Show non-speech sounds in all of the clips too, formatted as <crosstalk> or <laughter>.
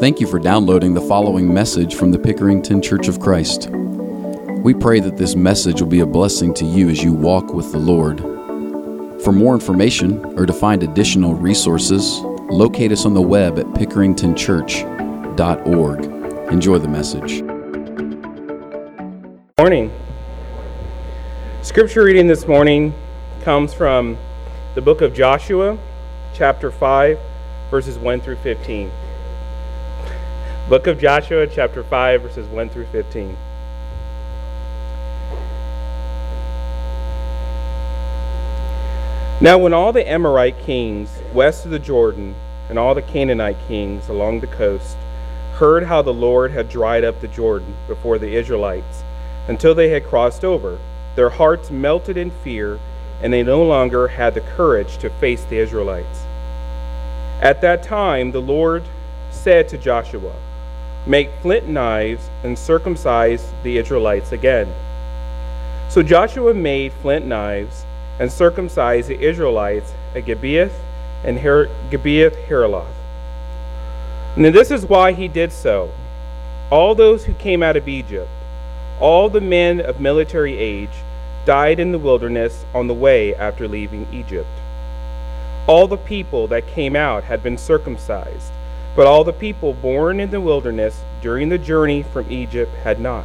Thank you for downloading the following message from the Pickerington Church of Christ. We pray that this message will be a blessing to you as you walk with the Lord. For more information or to find additional resources, locate us on the web at pickeringtonchurch.org. Enjoy the message. Morning. Scripture reading this morning comes from the book of Joshua, chapter 5, verses 1 through 15. Book of Joshua, chapter 5, verses 1 through 15. Now, when all the Amorite kings west of the Jordan and all the Canaanite kings along the coast heard how the Lord had dried up the Jordan before the Israelites until they had crossed over, their hearts melted in fear, and they no longer had the courage to face the Israelites. At that time, the Lord said to Joshua, Make flint knives and circumcise the Israelites again. So Joshua made flint knives and circumcised the Israelites at Gibeath and Her- Gibeath Haaraloth. And this is why he did so. All those who came out of Egypt, all the men of military age, died in the wilderness on the way after leaving Egypt. All the people that came out had been circumcised, but all the people born in the wilderness during the journey from Egypt had not.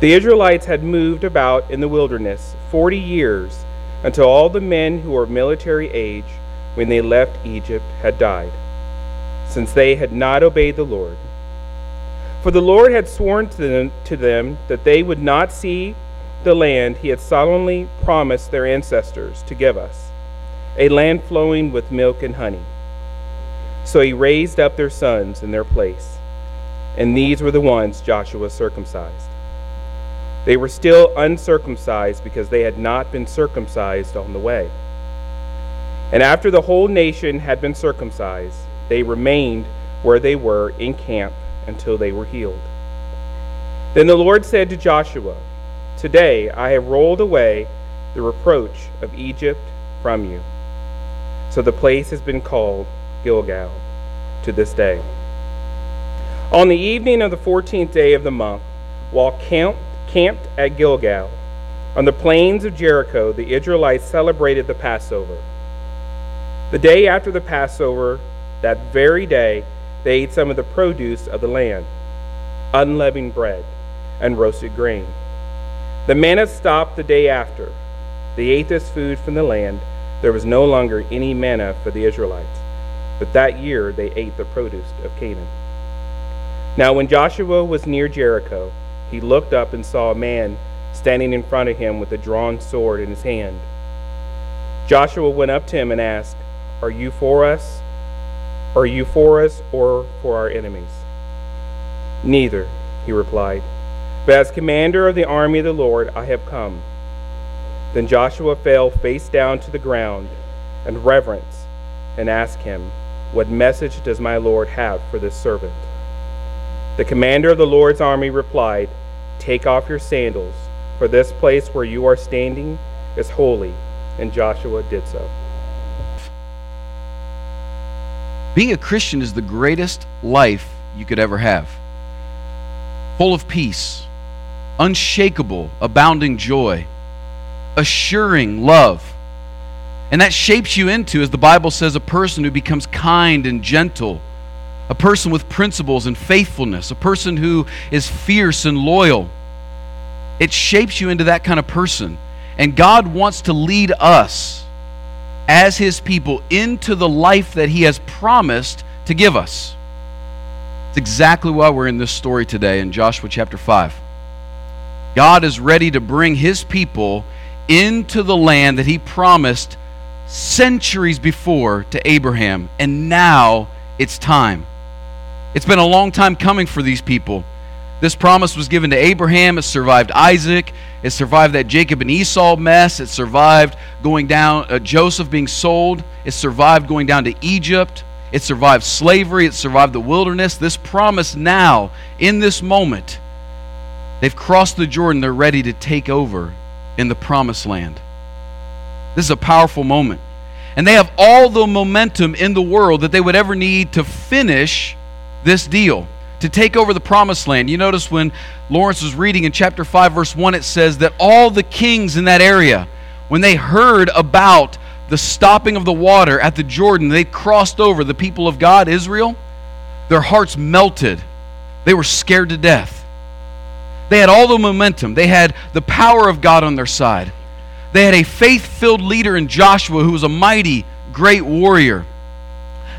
The Israelites had moved about in the wilderness forty years until all the men who were military age when they left Egypt had died, since they had not obeyed the Lord. For the Lord had sworn to them, to them that they would not see the land he had solemnly promised their ancestors to give us, a land flowing with milk and honey. So he raised up their sons in their place, and these were the ones Joshua circumcised. They were still uncircumcised because they had not been circumcised on the way. And after the whole nation had been circumcised, they remained where they were in camp until they were healed. Then the Lord said to Joshua, Today I have rolled away the reproach of Egypt from you. So the place has been called Gilgal to this day. On the evening of the fourteenth day of the month, while camped, camped at Gilgal, on the plains of Jericho, the Israelites celebrated the Passover. The day after the Passover, that very day, they ate some of the produce of the land, unleavened bread and roasted grain. The manna stopped the day after. They ate this food from the land. There was no longer any manna for the Israelites. But that year they ate the produce of Canaan. Now, when Joshua was near Jericho, he looked up and saw a man standing in front of him with a drawn sword in his hand. Joshua went up to him and asked, Are you for us? Are you for us or for our enemies? Neither, he replied. But as commander of the army of the Lord, I have come. Then Joshua fell face down to the ground and reverence and asked him, What message does my Lord have for this servant? The commander of the Lord's army replied, Take off your sandals, for this place where you are standing is holy. And Joshua did so. Being a Christian is the greatest life you could ever have. Full of peace, unshakable, abounding joy, assuring love. And that shapes you into, as the Bible says, a person who becomes kind and gentle, a person with principles and faithfulness, a person who is fierce and loyal. It shapes you into that kind of person. And God wants to lead us as His people into the life that He has promised to give us. It's exactly why we're in this story today in Joshua chapter 5. God is ready to bring His people into the land that He promised centuries before to Abraham, and now it's time. It's been a long time coming for these people. This promise was given to Abraham. It survived Isaac. It survived that Jacob and Esau mess. It survived going down, uh, Joseph being sold. It survived going down to Egypt. It survived slavery. It survived the wilderness. This promise now, in this moment, they've crossed the Jordan. They're ready to take over in the promised land. This is a powerful moment. And they have all the momentum in the world that they would ever need to finish this deal to take over the promised land. You notice when Lawrence was reading in chapter 5, verse 1, it says that all the kings in that area, when they heard about the stopping of the water at the Jordan, they crossed over, the people of God, Israel, their hearts melted. They were scared to death. They had all the momentum, they had the power of God on their side. They had a faith filled leader in Joshua who was a mighty, great warrior.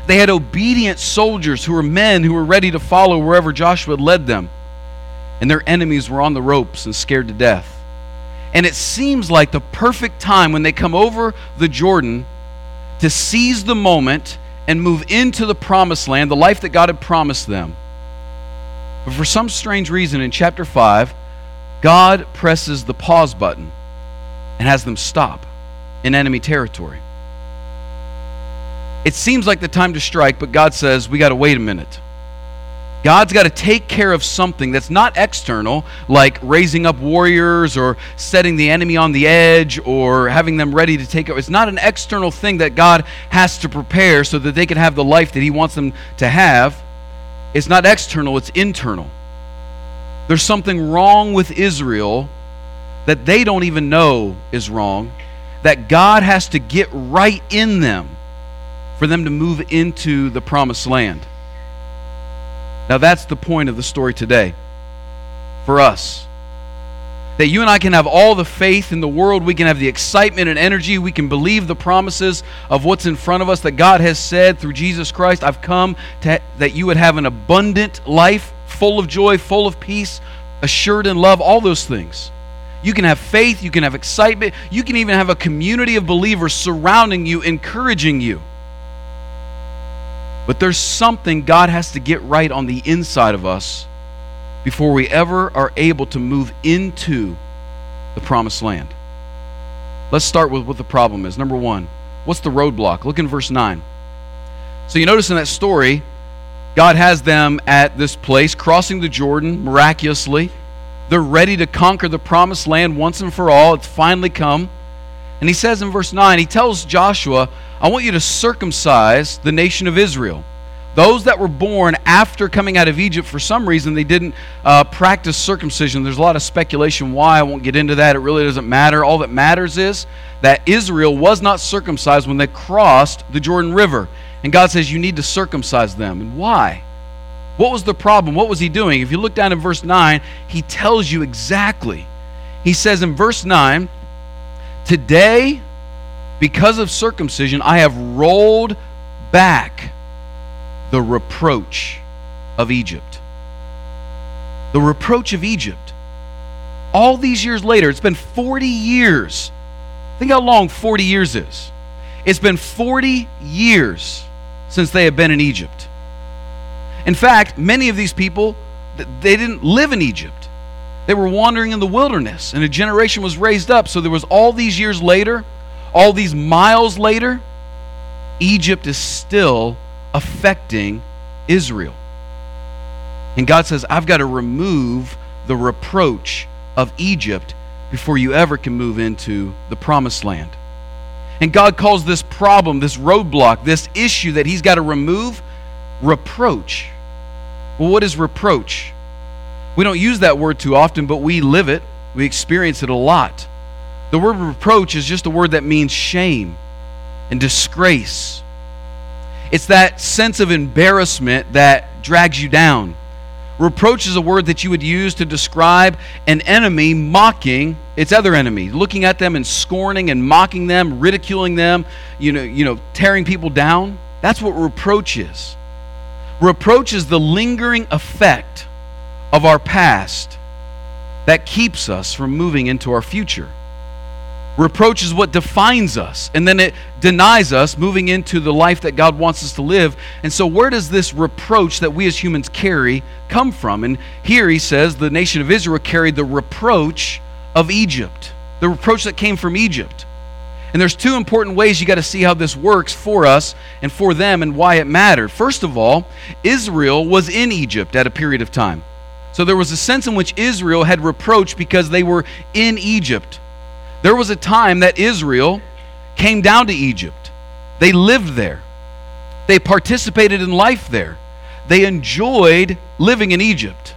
They had obedient soldiers who were men who were ready to follow wherever Joshua led them. And their enemies were on the ropes and scared to death. And it seems like the perfect time when they come over the Jordan to seize the moment and move into the promised land, the life that God had promised them. But for some strange reason, in chapter 5, God presses the pause button and has them stop in enemy territory. It seems like the time to strike, but God says, we got to wait a minute. God's got to take care of something that's not external, like raising up warriors or setting the enemy on the edge or having them ready to take over. It's not an external thing that God has to prepare so that they can have the life that He wants them to have. It's not external, it's internal. There's something wrong with Israel that they don't even know is wrong, that God has to get right in them for them to move into the promised land. Now, that's the point of the story today for us. That you and I can have all the faith in the world, we can have the excitement and energy, we can believe the promises of what's in front of us that God has said through Jesus Christ, I've come to, that you would have an abundant life, full of joy, full of peace, assured in love, all those things. You can have faith, you can have excitement, you can even have a community of believers surrounding you, encouraging you. But there's something God has to get right on the inside of us before we ever are able to move into the promised land. Let's start with what the problem is. Number one, what's the roadblock? Look in verse 9. So you notice in that story, God has them at this place, crossing the Jordan miraculously. They're ready to conquer the promised land once and for all. It's finally come. And he says in verse 9, he tells Joshua, I want you to circumcise the nation of Israel. Those that were born after coming out of Egypt, for some reason, they didn't uh, practice circumcision. There's a lot of speculation why. I won't get into that. It really doesn't matter. All that matters is that Israel was not circumcised when they crossed the Jordan River. And God says, You need to circumcise them. And why? What was the problem? What was he doing? If you look down in verse 9, he tells you exactly. He says in verse 9, Today, because of circumcision, I have rolled back the reproach of Egypt. The reproach of Egypt. All these years later, it's been 40 years. Think how long 40 years is. It's been 40 years since they have been in Egypt. In fact, many of these people, they didn't live in Egypt. They were wandering in the wilderness, and a generation was raised up. So there was all these years later, all these miles later, Egypt is still affecting Israel. And God says, I've got to remove the reproach of Egypt before you ever can move into the promised land. And God calls this problem, this roadblock, this issue that He's got to remove, reproach. Well, what is reproach? We don't use that word too often, but we live it, we experience it a lot. The word reproach is just a word that means shame and disgrace. It's that sense of embarrassment that drags you down. Reproach is a word that you would use to describe an enemy mocking its other enemy, looking at them and scorning and mocking them, ridiculing them, you know, you know, tearing people down. That's what reproach is. Reproach is the lingering effect of our past that keeps us from moving into our future. Reproach is what defines us, and then it denies us moving into the life that God wants us to live. And so, where does this reproach that we as humans carry come from? And here he says the nation of Israel carried the reproach of Egypt, the reproach that came from Egypt. And there's two important ways you got to see how this works for us and for them and why it mattered. First of all, Israel was in Egypt at a period of time. So there was a sense in which Israel had reproach because they were in Egypt. There was a time that Israel came down to Egypt. They lived there. They participated in life there. they enjoyed living in Egypt.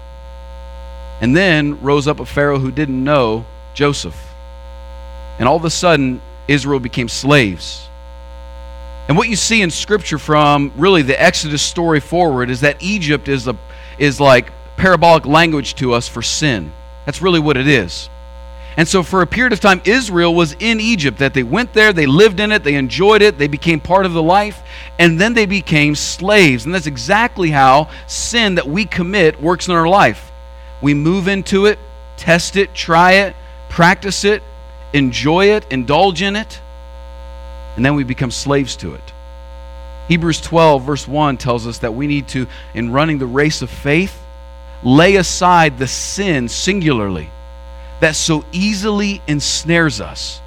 And then rose up a Pharaoh who didn't know Joseph. And all of a sudden, Israel became slaves. And what you see in Scripture from really the Exodus story forward is that Egypt is, a, is like parabolic language to us for sin. That's really what it is. And so, for a period of time, Israel was in Egypt, that they went there, they lived in it, they enjoyed it, they became part of the life, and then they became slaves. And that's exactly how sin that we commit works in our life. We move into it, test it, try it, practice it, enjoy it, indulge in it, and then we become slaves to it. Hebrews 12, verse 1 tells us that we need to, in running the race of faith, lay aside the sin singularly that so easily ensnares us.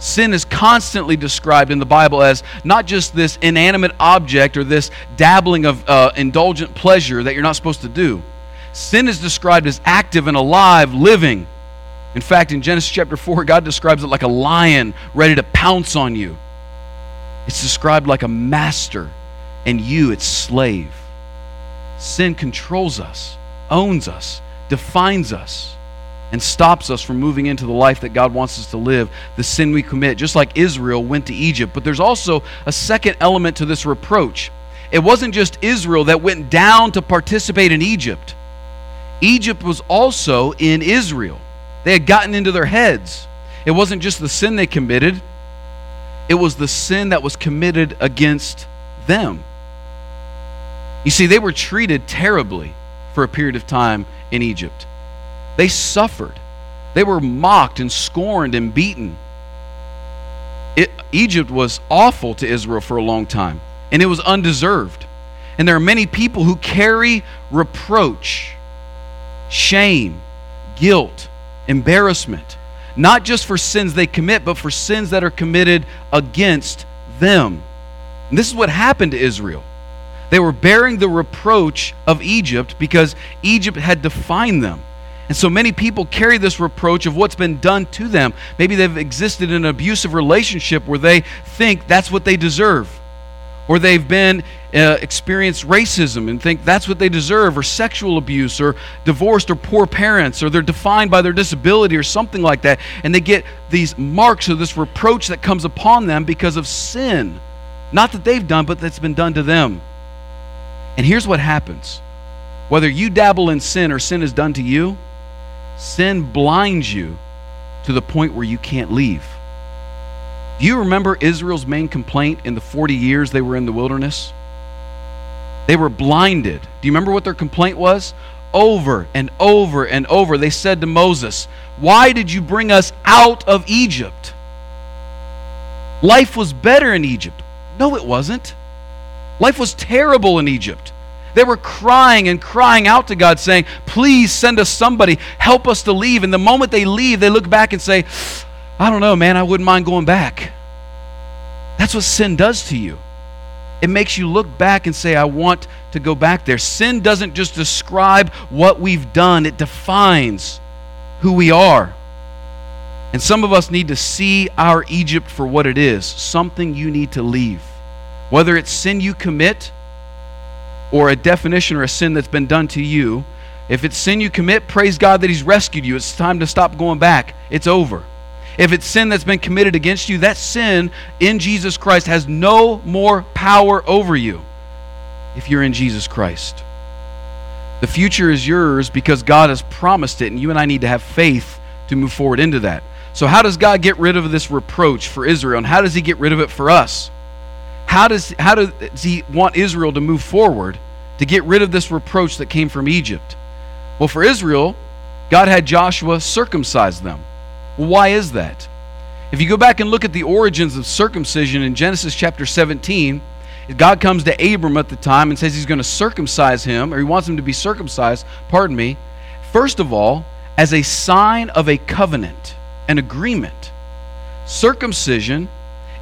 Sin is constantly described in the Bible as not just this inanimate object or this dabbling of uh, indulgent pleasure that you're not supposed to do. Sin is described as active and alive, living. In fact, in Genesis chapter 4, God describes it like a lion ready to pounce on you. It's described like a master, and you, its slave. Sin controls us, owns us, defines us and stops us from moving into the life that God wants us to live, the sin we commit, just like Israel went to Egypt. But there's also a second element to this reproach. It wasn't just Israel that went down to participate in Egypt, Egypt was also in Israel. They had gotten into their heads. It wasn't just the sin they committed, it was the sin that was committed against them. You see, they were treated terribly for a period of time in Egypt. They suffered. They were mocked and scorned and beaten. It, Egypt was awful to Israel for a long time, and it was undeserved. And there are many people who carry reproach, shame, guilt, embarrassment, not just for sins they commit, but for sins that are committed against them. And this is what happened to Israel. They were bearing the reproach of Egypt because Egypt had defined them. And so many people carry this reproach of what's been done to them. Maybe they've existed in an abusive relationship where they think that's what they deserve. Or they've been uh, experienced racism and think that's what they deserve, or sexual abuse, or divorced, or poor parents, or they're defined by their disability, or something like that. And they get these marks of this reproach that comes upon them because of sin. Not that they've done, but that's been done to them. And here's what happens whether you dabble in sin or sin is done to you, Sin blinds you to the point where you can't leave. Do you remember Israel's main complaint in the 40 years they were in the wilderness? They were blinded. Do you remember what their complaint was? Over and over and over, they said to Moses, Why did you bring us out of Egypt? Life was better in Egypt. No, it wasn't. Life was terrible in Egypt. They were crying and crying out to God, saying, Please send us somebody, help us to leave. And the moment they leave, they look back and say, I don't know, man, I wouldn't mind going back. That's what sin does to you. It makes you look back and say, I want to go back there. Sin doesn't just describe what we've done, it defines who we are. And some of us need to see our Egypt for what it is something you need to leave. Whether it's sin you commit, or a definition or a sin that's been done to you, if it's sin you commit, praise God that He's rescued you. It's time to stop going back. It's over. If it's sin that's been committed against you, that sin in Jesus Christ has no more power over you if you're in Jesus Christ. The future is yours because God has promised it, and you and I need to have faith to move forward into that. So, how does God get rid of this reproach for Israel, and how does He get rid of it for us? How does, how does He want Israel to move forward? to get rid of this reproach that came from Egypt? Well, for Israel, God had Joshua circumcise them. Why is that? If you go back and look at the origins of circumcision in Genesis chapter 17, God comes to Abram at the time and says he's going to circumcise him, or he wants him to be circumcised, pardon me, first of all, as a sign of a covenant, an agreement. Circumcision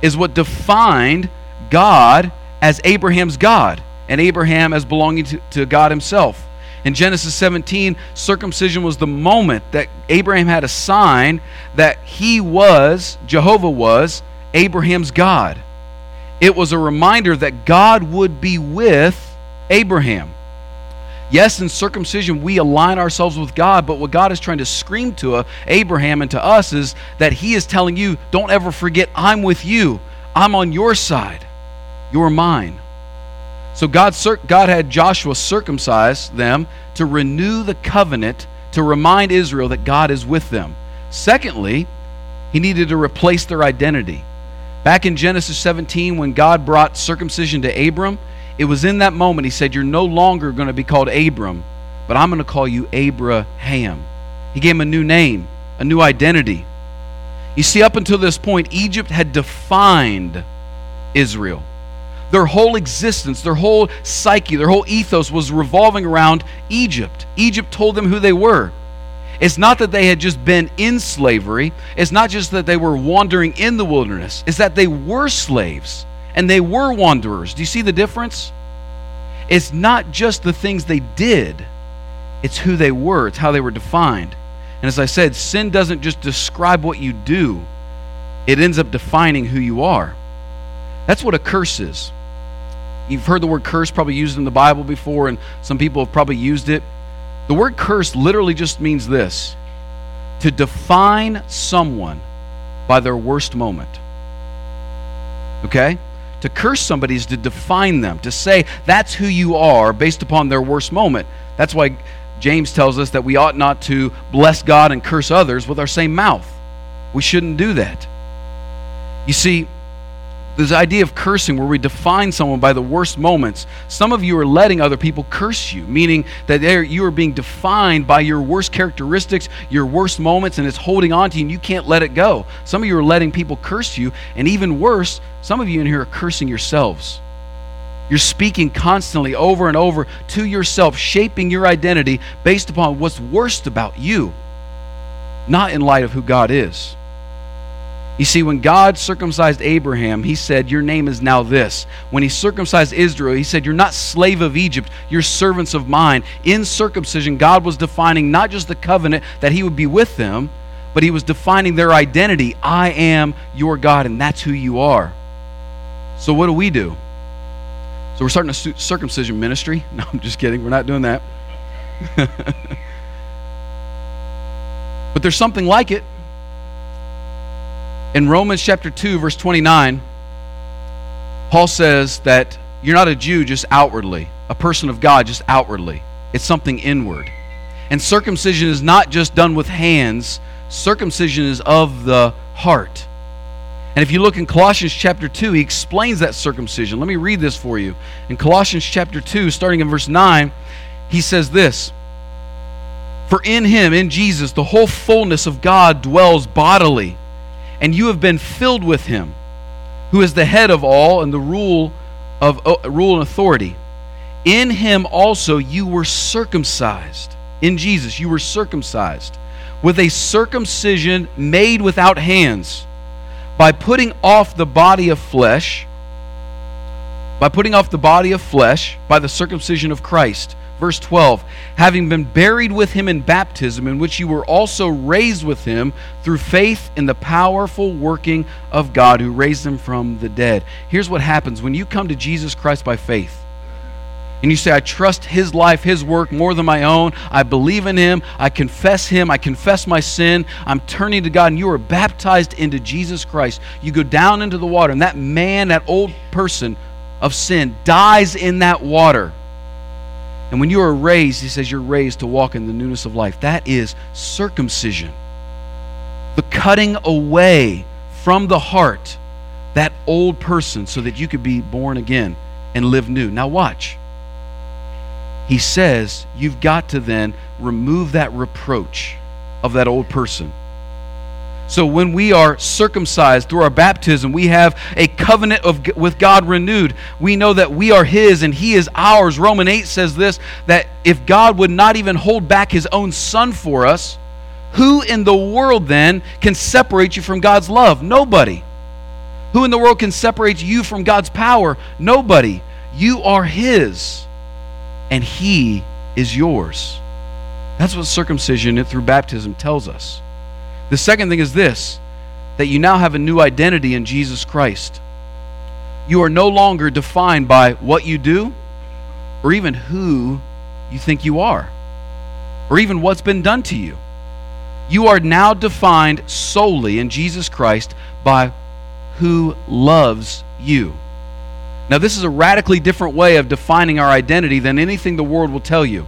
is what defined God as Abraham's God and Abraham as belonging to, to God himself. In Genesis 17, circumcision was the moment that Abraham had a sign that he was, Jehovah was, Abraham's God. It was a reminder that God would be with Abraham. Yes, in circumcision, we align ourselves with God, but what God is trying to scream to uh, Abraham and to us is that He is telling you, don't ever forget, I'm with you. I'm on your side. You're mine. So God, God had Joshua circumcise them to renew the covenant, to remind Israel that God is with them. Secondly, He needed to replace their identity. Back in Genesis 17, when God brought circumcision to Abram, it was in that moment he said, You're no longer going to be called Abram, but I'm going to call you Abraham. He gave him a new name, a new identity. You see, up until this point, Egypt had defined Israel. Their whole existence, their whole psyche, their whole ethos was revolving around Egypt. Egypt told them who they were. It's not that they had just been in slavery, it's not just that they were wandering in the wilderness, it's that they were slaves and they were wanderers. Do you see the difference? It's not just the things they did, it's who they were, it's how they were defined. And as I said, sin doesn't just describe what you do, it ends up defining who you are. That's what a curse is. You've heard the word curse probably used in the Bible before, and some people have probably used it. The word curse literally just means this to define someone by their worst moment. Okay? To curse somebody is to define them, to say that's who you are based upon their worst moment. That's why James tells us that we ought not to bless God and curse others with our same mouth. We shouldn't do that. You see, this idea of cursing where we define someone by the worst moments some of you are letting other people curse you meaning that you are being defined by your worst characteristics your worst moments and it's holding on to you and you can't let it go some of you are letting people curse you and even worse some of you in here are cursing yourselves. You're speaking constantly over and over to yourself, shaping your identity based upon what's worst about you, not in light of who God is. You see, when God circumcised Abraham, he said, Your name is now this. When he circumcised Israel, he said, You're not slave of Egypt, you're servants of mine. In circumcision, God was defining not just the covenant that he would be with them, but he was defining their identity. I am your God, and that's who you are. So, what do we do? So, we're starting a circumcision ministry. <laughs> No, I'm just kidding. We're not doing that. <laughs> but there's something like it. In Romans chapter 2, verse 29, Paul says that you're not a Jew just outwardly, a person of God just outwardly. It's something inward. And circumcision is not just done with hands, circumcision is of the heart. And if you look in Colossians chapter 2, he explains that circumcision. Let me read this for you. In Colossians chapter 2, starting in verse 9, he says this For in him, in Jesus, the whole fullness of God dwells bodily, and you have been filled with him, who is the head of all and the rule of uh, rule and authority. In him also you were circumcised. In Jesus, you were circumcised with a circumcision made without hands by putting off the body of flesh, by putting off the body of flesh by the circumcision of Christ. Verse 12, having been buried with him in baptism, in which you were also raised with him through faith in the powerful working of God who raised him from the dead. Here's what happens when you come to Jesus Christ by faith and you say, I trust His life, His work more than my own. I believe in Him. I confess Him. I confess my sin. I'm turning to God, and you are baptized into Jesus Christ. You go down into the water, and that man, that old person of sin, dies in that water. And when you are raised, He says, you're raised to walk in the newness of life. That is circumcision. The cutting away from the heart that old person so that you could be born again and live new. Now, watch he says you've got to then remove that reproach of that old person. So when we are circumcised through our baptism, we have a covenant of, with God renewed. We know that we are His and He is ours. Roman 8 says this that if God would not even hold back His own Son for us, who in the world then can separate you from God's love? Nobody. Who in the world can separate you from God's power? Nobody. You are His and he is yours. That's what circumcision through baptism tells us. The second thing is this that you now have a new identity in Jesus Christ. You are no longer defined by what you do, or even who you think you are, or even what's been done to you. You are now defined solely in Jesus Christ by who loves you. Now, this is a radically different way of defining our identity than anything the world will tell you.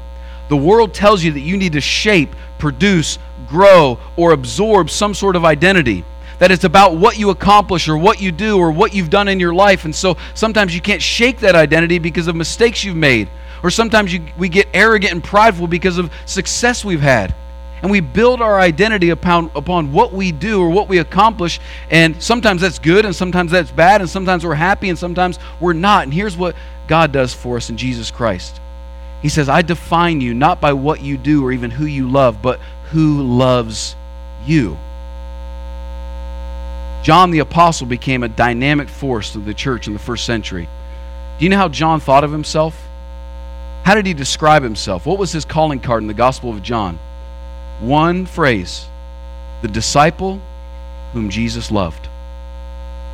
The world tells you that you need to shape, produce, grow, or absorb some sort of identity. That it's about what you accomplish or what you do or what you've done in your life. And so sometimes you can't shake that identity because of mistakes you've made. Or sometimes you, we get arrogant and prideful because of success we've had and we build our identity upon, upon what we do or what we accomplish. And sometimes that's good, and sometimes that's bad, and sometimes we're happy, and sometimes we're not. And here's what God does for us in Jesus Christ He says, I define you not by what you do or even who you love, but who loves you. John the Apostle became a dynamic force of the church in the first century. Do you know how John thought of himself? How did he describe himself? What was his calling card in the Gospel of John? One phrase the disciple whom Jesus loved.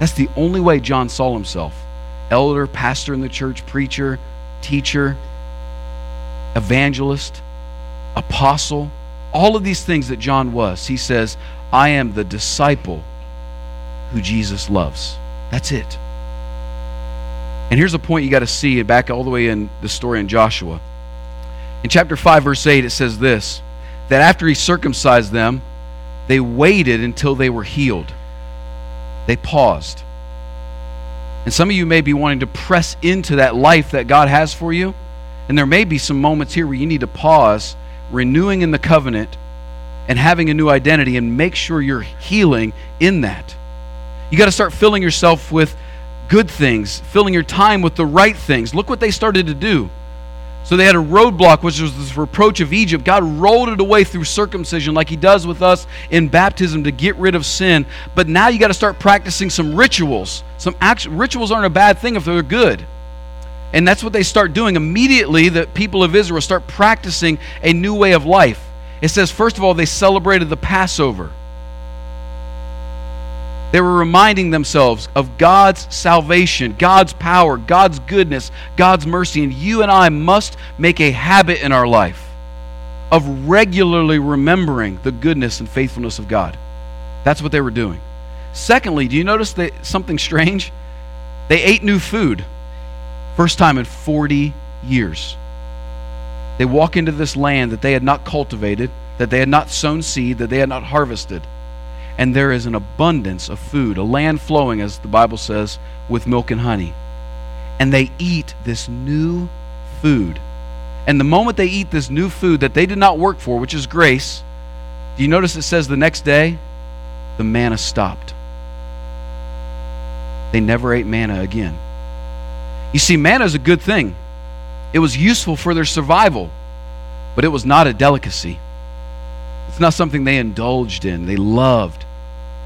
That's the only way John saw himself elder, pastor in the church, preacher, teacher, evangelist, apostle, all of these things that John was. He says, I am the disciple who Jesus loves. That's it. And here's a point you got to see back all the way in the story in Joshua. In chapter 5, verse 8, it says this that after he circumcised them, they waited until they were healed. They paused. And some of you may be wanting to press into that life that God has for you. And there may be some moments here where you need to pause, renewing in the covenant and having a new identity, and make sure you're healing in that. You got to start filling yourself with good things, filling your time with the right things. Look what they started to do. So they had a roadblock, which was this reproach of Egypt. God rolled it away through circumcision, like He does with us in baptism to get rid of sin. But now you got to start practicing some rituals. Some action, rituals aren't a bad thing if they're good. And that's what they start doing. Immediately, the people of Israel start practicing a new way of life. It says, first of all, they celebrated the Passover. They were reminding themselves of God's salvation, God's power, God's goodness, God's mercy. And you and I must make a habit in our life of regularly remembering the goodness and faithfulness of God. That's what they were doing. Secondly, do you notice that something strange? They ate new food. First time in 40 years. They walk into this land that they had not cultivated, that they had not sown seed, that they had not harvested and there is an abundance of food, a land flowing, as the Bible says, with milk and honey. And they eat this new food. And the moment they eat this new food that they did not work for, which is grace, do you notice it says the next day, the manna stopped? They never ate manna again. You see, manna is a good thing. It was useful for their survival, but it was not a delicacy. It's not something they indulged in, they loved.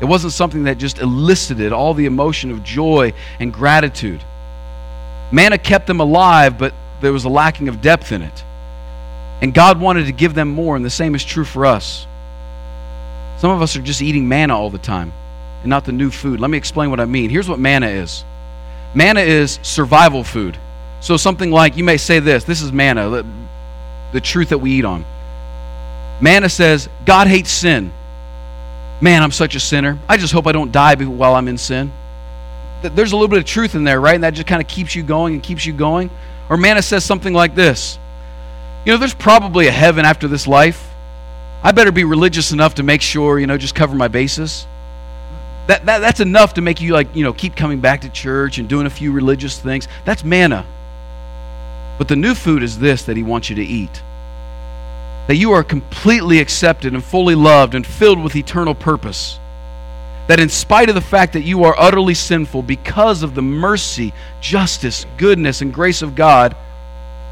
It wasn't something that just elicited all the emotion of joy and gratitude. Manna kept them alive, but there was a lacking of depth in it. And God wanted to give them more, and the same is true for us. Some of us are just eating manna all the time and not the new food. Let me explain what I mean. Here's what manna is manna is survival food. So, something like you may say this this is manna, the truth that we eat on. Manna says, God hates sin. Man, I'm such a sinner. I just hope I don't die while I'm in sin. There's a little bit of truth in there, right? And that just kind of keeps you going and keeps you going. Or manna says something like this You know, there's probably a heaven after this life. I better be religious enough to make sure, you know, just cover my bases. That, that, that's enough to make you, like, you know, keep coming back to church and doing a few religious things. That's manna. But the new food is this that he wants you to eat that you are completely accepted and fully loved and filled with eternal purpose. That in spite of the fact that you are utterly sinful, because of the mercy, justice, goodness, and grace of God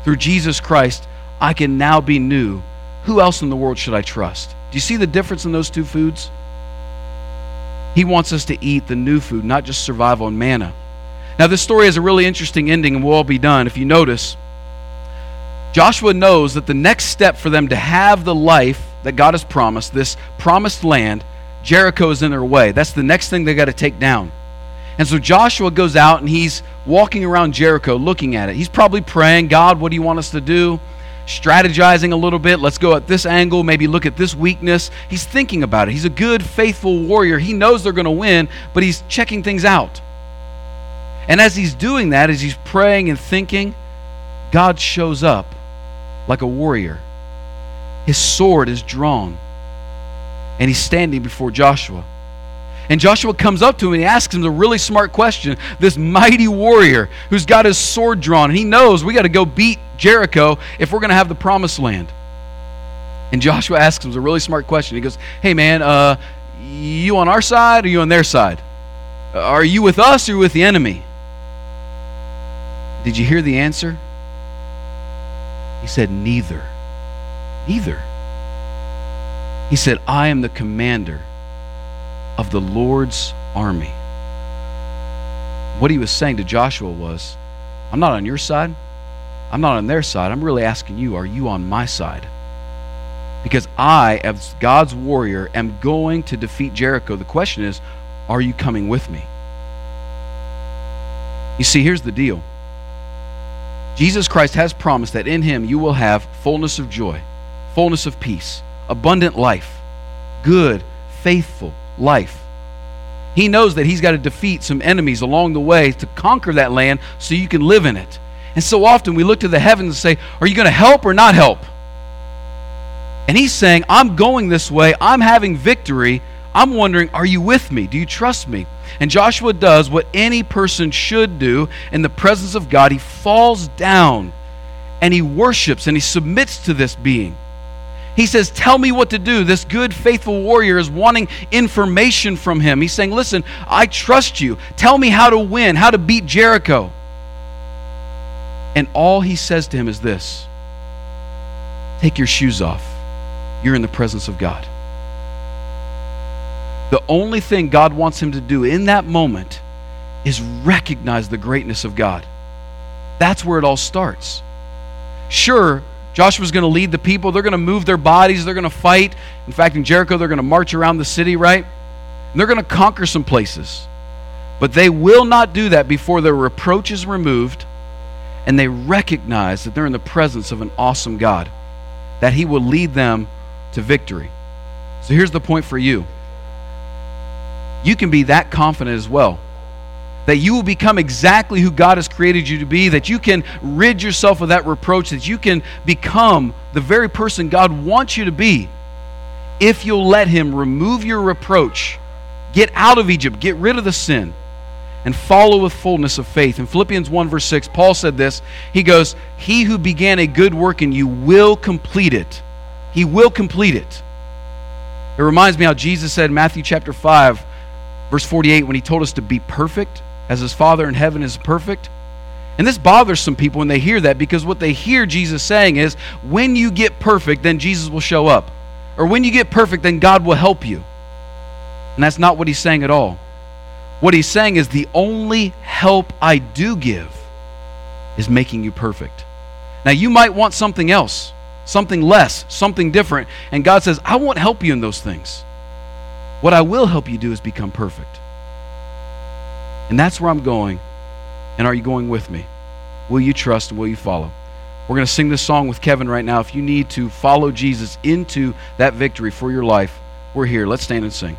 through Jesus Christ, I can now be new. Who else in the world should I trust? Do you see the difference in those two foods? He wants us to eat the new food, not just survival and manna. Now, this story has a really interesting ending, and we'll all be done. If you notice, Joshua knows that the next step for them to have the life that God has promised, this promised land, Jericho is in their way. That's the next thing they got to take down. And so Joshua goes out and he's walking around Jericho looking at it. He's probably praying, God, what do you want us to do? Strategizing a little bit. Let's go at this angle, maybe look at this weakness. He's thinking about it. He's a good, faithful warrior. He knows they're going to win, but he's checking things out. And as he's doing that, as he's praying and thinking, God shows up like a warrior. His sword is drawn, and he's standing before Joshua. And Joshua comes up to him and he asks him a really smart question. This mighty warrior who's got his sword drawn, and he knows we got to go beat Jericho if we're going to have the promised land. And Joshua asks him a really smart question. He goes, Hey, man, uh, you on our side or you on their side? Are you with us or with the enemy? Did you hear the answer? He said, Neither. Neither. He said, I am the commander of the Lord's army. What he was saying to Joshua was, I'm not on your side. I'm not on their side. I'm really asking you, are you on my side? Because I, as God's warrior, am going to defeat Jericho. The question is, are you coming with me? You see, here's the deal Jesus Christ has promised that in him you will have fullness of joy, fullness of peace, abundant life, good, faithful life. He knows that he's got to defeat some enemies along the way to conquer that land so you can live in it. And so often we look to the heavens and say, Are you going to help or not help? And he's saying, I'm going this way. I'm having victory. I'm wondering, Are you with me? Do you trust me? And Joshua does what any person should do in the presence of God. He falls down and he worships and he submits to this being. He says, Tell me what to do. This good, faithful warrior is wanting information from him. He's saying, Listen, I trust you. Tell me how to win, how to beat Jericho. And all he says to him is this Take your shoes off. You're in the presence of God. The only thing God wants him to do in that moment is recognize the greatness of God. That's where it all starts. Sure, Joshua's going to lead the people. They're going to move their bodies. They're going to fight. In fact, in Jericho, they're going to march around the city, right? And they're going to conquer some places. But they will not do that before their reproach is removed and they recognize that they're in the presence of an awesome God, that He will lead them to victory. So here's the point for you you can be that confident as well. That you will become exactly who God has created you to be, that you can rid yourself of that reproach, that you can become the very person God wants you to be if you'll let Him remove your reproach, get out of Egypt, get rid of the sin, and follow with fullness of faith. In Philippians 1, verse 6, Paul said this He goes, He who began a good work in you will complete it. He will complete it. It reminds me how Jesus said in Matthew chapter 5, verse 48 when he told us to be perfect as his Father in heaven is perfect. And this bothers some people when they hear that because what they hear Jesus saying is, when you get perfect, then Jesus will show up. Or when you get perfect, then God will help you. And that's not what he's saying at all. What he's saying is, the only help I do give is making you perfect. Now, you might want something else, something less, something different. And God says, I won't help you in those things. What I will help you do is become perfect. And that's where I'm going. And are you going with me? Will you trust and will you follow? We're going to sing this song with Kevin right now. If you need to follow Jesus into that victory for your life, we're here. Let's stand and sing.